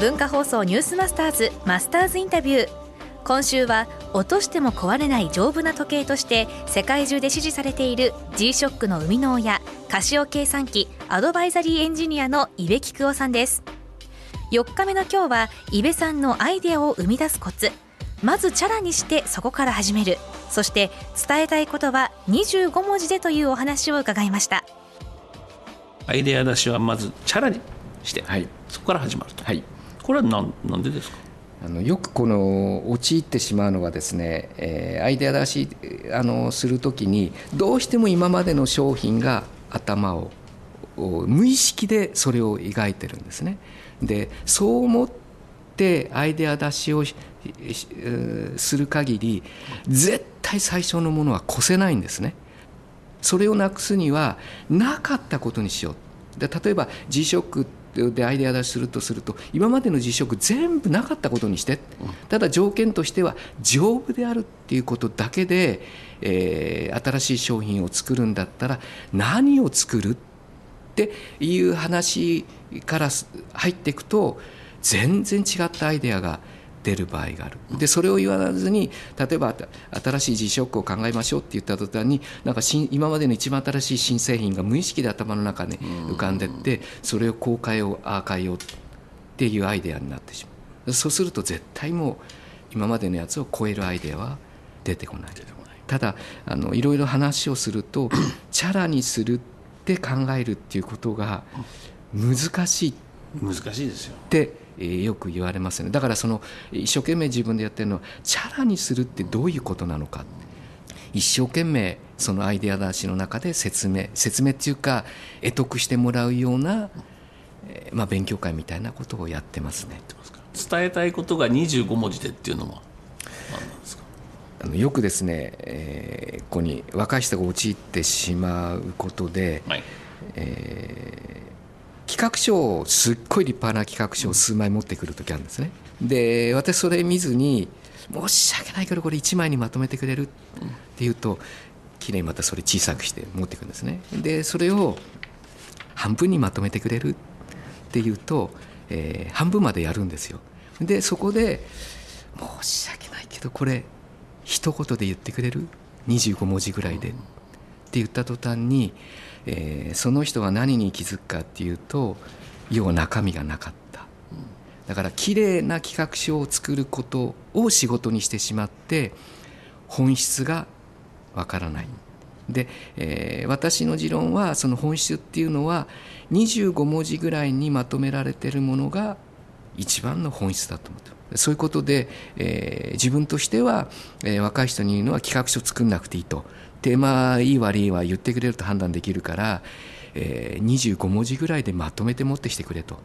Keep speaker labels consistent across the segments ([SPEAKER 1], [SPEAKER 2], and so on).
[SPEAKER 1] 文化放送ニュースマスターズマスターズインタビュー。今週は落としても壊れない丈夫な時計として世界中で支持されている G-SHOCK の生みの親カシオ計算機アドバイザリーエンジニアの伊部菊夫さんです。4日目の今日は伊部さんのアイデアを生み出すコツ。まずチャラにしてそこから始める。そして伝えたいことは25文字でというお話を伺いました。
[SPEAKER 2] アイデア出しはまずチャラにして、
[SPEAKER 3] はい、
[SPEAKER 2] そこから始まると、
[SPEAKER 3] はい、
[SPEAKER 2] これは何なんでですか？
[SPEAKER 3] あのよくこの陥ってしまうのはですね、えー、アイデア出しあのするときにどうしても今までの商品が頭を無意識でそれを描いてるんですね。でそう思ってアイデア出しをする限り絶対最初のものは越せないんですね。それをなくすにはなかったことにしよう。で例えば G-SHOCK でアイデア出しするとすると今までの辞職全部なかったことにして。ただ条件としては丈夫であるっていうことだけで、えー、新しい商品を作るんだったら何を作るっていう話から入っていくと全然違ったアイデアが出る場合がある。でそれを言わずに例えば新しい G ショックを考えましょうって言った途端になんか今までの一番新しい新製品が無意識で頭の中に浮かんでってそれをこう変えようああ変えようっていうアイデアになってしまう。そうすると絶対もう今までのやつを超えるアイデアは出てこない。ただあのいろいろ話をすると チャラにするって考えるっていうことが難しい。
[SPEAKER 2] 難しいですよ。
[SPEAKER 3] ってえー、よく言われますね。だからその一生懸命自分でやってるのはチャラにするってどういうことなのか。一生懸命そのアイデア出しの中で説明説明っていうか得得してもらうような、えー、まあ、勉強会みたいなことをやってますね。
[SPEAKER 2] 伝えたいことが25文字でっていうのも何なんですか？
[SPEAKER 3] あのよくですね、えー、ここに若い人が陥ってしまうことで、はい、えー企画書をすっごい立派な企画書を数枚持ってくる時あるんですね。で私それ見ずに申し訳ないけどこれ1枚にまとめてくれるって言うときれいにまたそれ小さくして持ってくんですね。でそれを半分にまとめてくれるって言うと、えー、半分までやるんですよ。でそこで申し訳ないけどこれ一言で言ってくれる？25文字ぐらいで。言った途端にえー、その人は何に気づくかっていうと要は中身がなかった。だから綺麗な企画書を作ることを仕事にしてしまって本質がわからない。で、えー、私の持論はその本質っていうのは25文字ぐらいにまとめられてるものが一番の本質だと思ってそういうことで、えー、自分としては、えー、若い人に言うのは企画書作んなくていいと。でまあいい悪いは言ってくれると判断できるから、えー、25文字ぐらいでまとめて持ってきてくれと、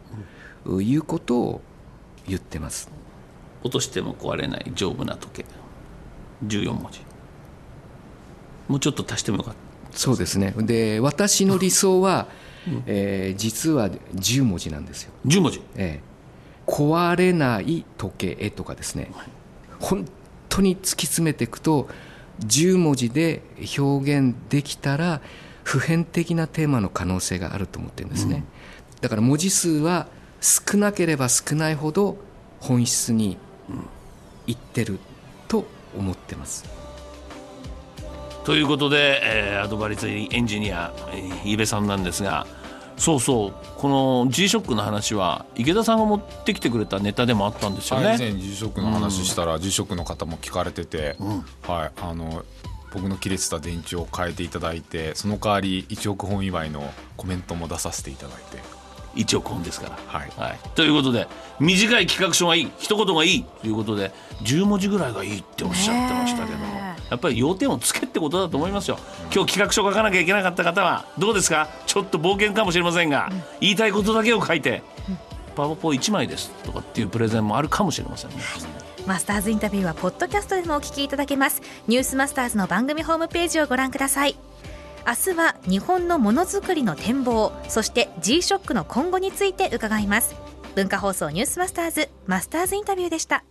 [SPEAKER 3] うん、いうことを言ってます。
[SPEAKER 2] 落としても壊れない丈夫な時計。14文字。もうちょっと足してもよかった。
[SPEAKER 3] そうですね。で私の理想は、うん、えー、実は10文字なんですよ。
[SPEAKER 2] 10文字。
[SPEAKER 3] ええ壊れない時計とかですね、はい、本当に突き詰めていくと10文字で表現できたら普遍的なテーマの可能性があると思ってるんですね、うん、だから文字数は少なければ少ないほど本質にいってると思ってます。
[SPEAKER 2] ということで、えー、アドバリーエンジニア、えー、井部さんなんですがそうそう。この G ショックの話は池田さんが持ってきてくれたネタでもあったんですよね。
[SPEAKER 4] 以前 G ショックの話したら、うん、G ショックの方も聞かれてて、うん、はいあの僕の切れてた電池を変えていただいてその代わり1億本祝いのコメントも出させていただいて。
[SPEAKER 2] 1億本ですから、
[SPEAKER 4] はい、
[SPEAKER 2] はい、ということで短い企画書がいい。一言がいい。ということで10文字ぐらいがいいっておっしゃってましたけど。も。やっぱり要点をつけってことだと思いますよ。今日企画書書かなきゃいけなかった方はどうですか？ちょっと冒険かもしれませんが、言いたいことだけを書いて、パワポ1枚ですとかっていうプレゼンもあるかもしれませんね。
[SPEAKER 1] マスターズインタビューはポッドキャストでもお聞きいただけます。ニュースマスターズの番組ホームページをご覧ください。明日は日本のものづくりの展望そして G-SHOCK の今後について伺います。文化放送ニュースマスターズマスターズインタビューでした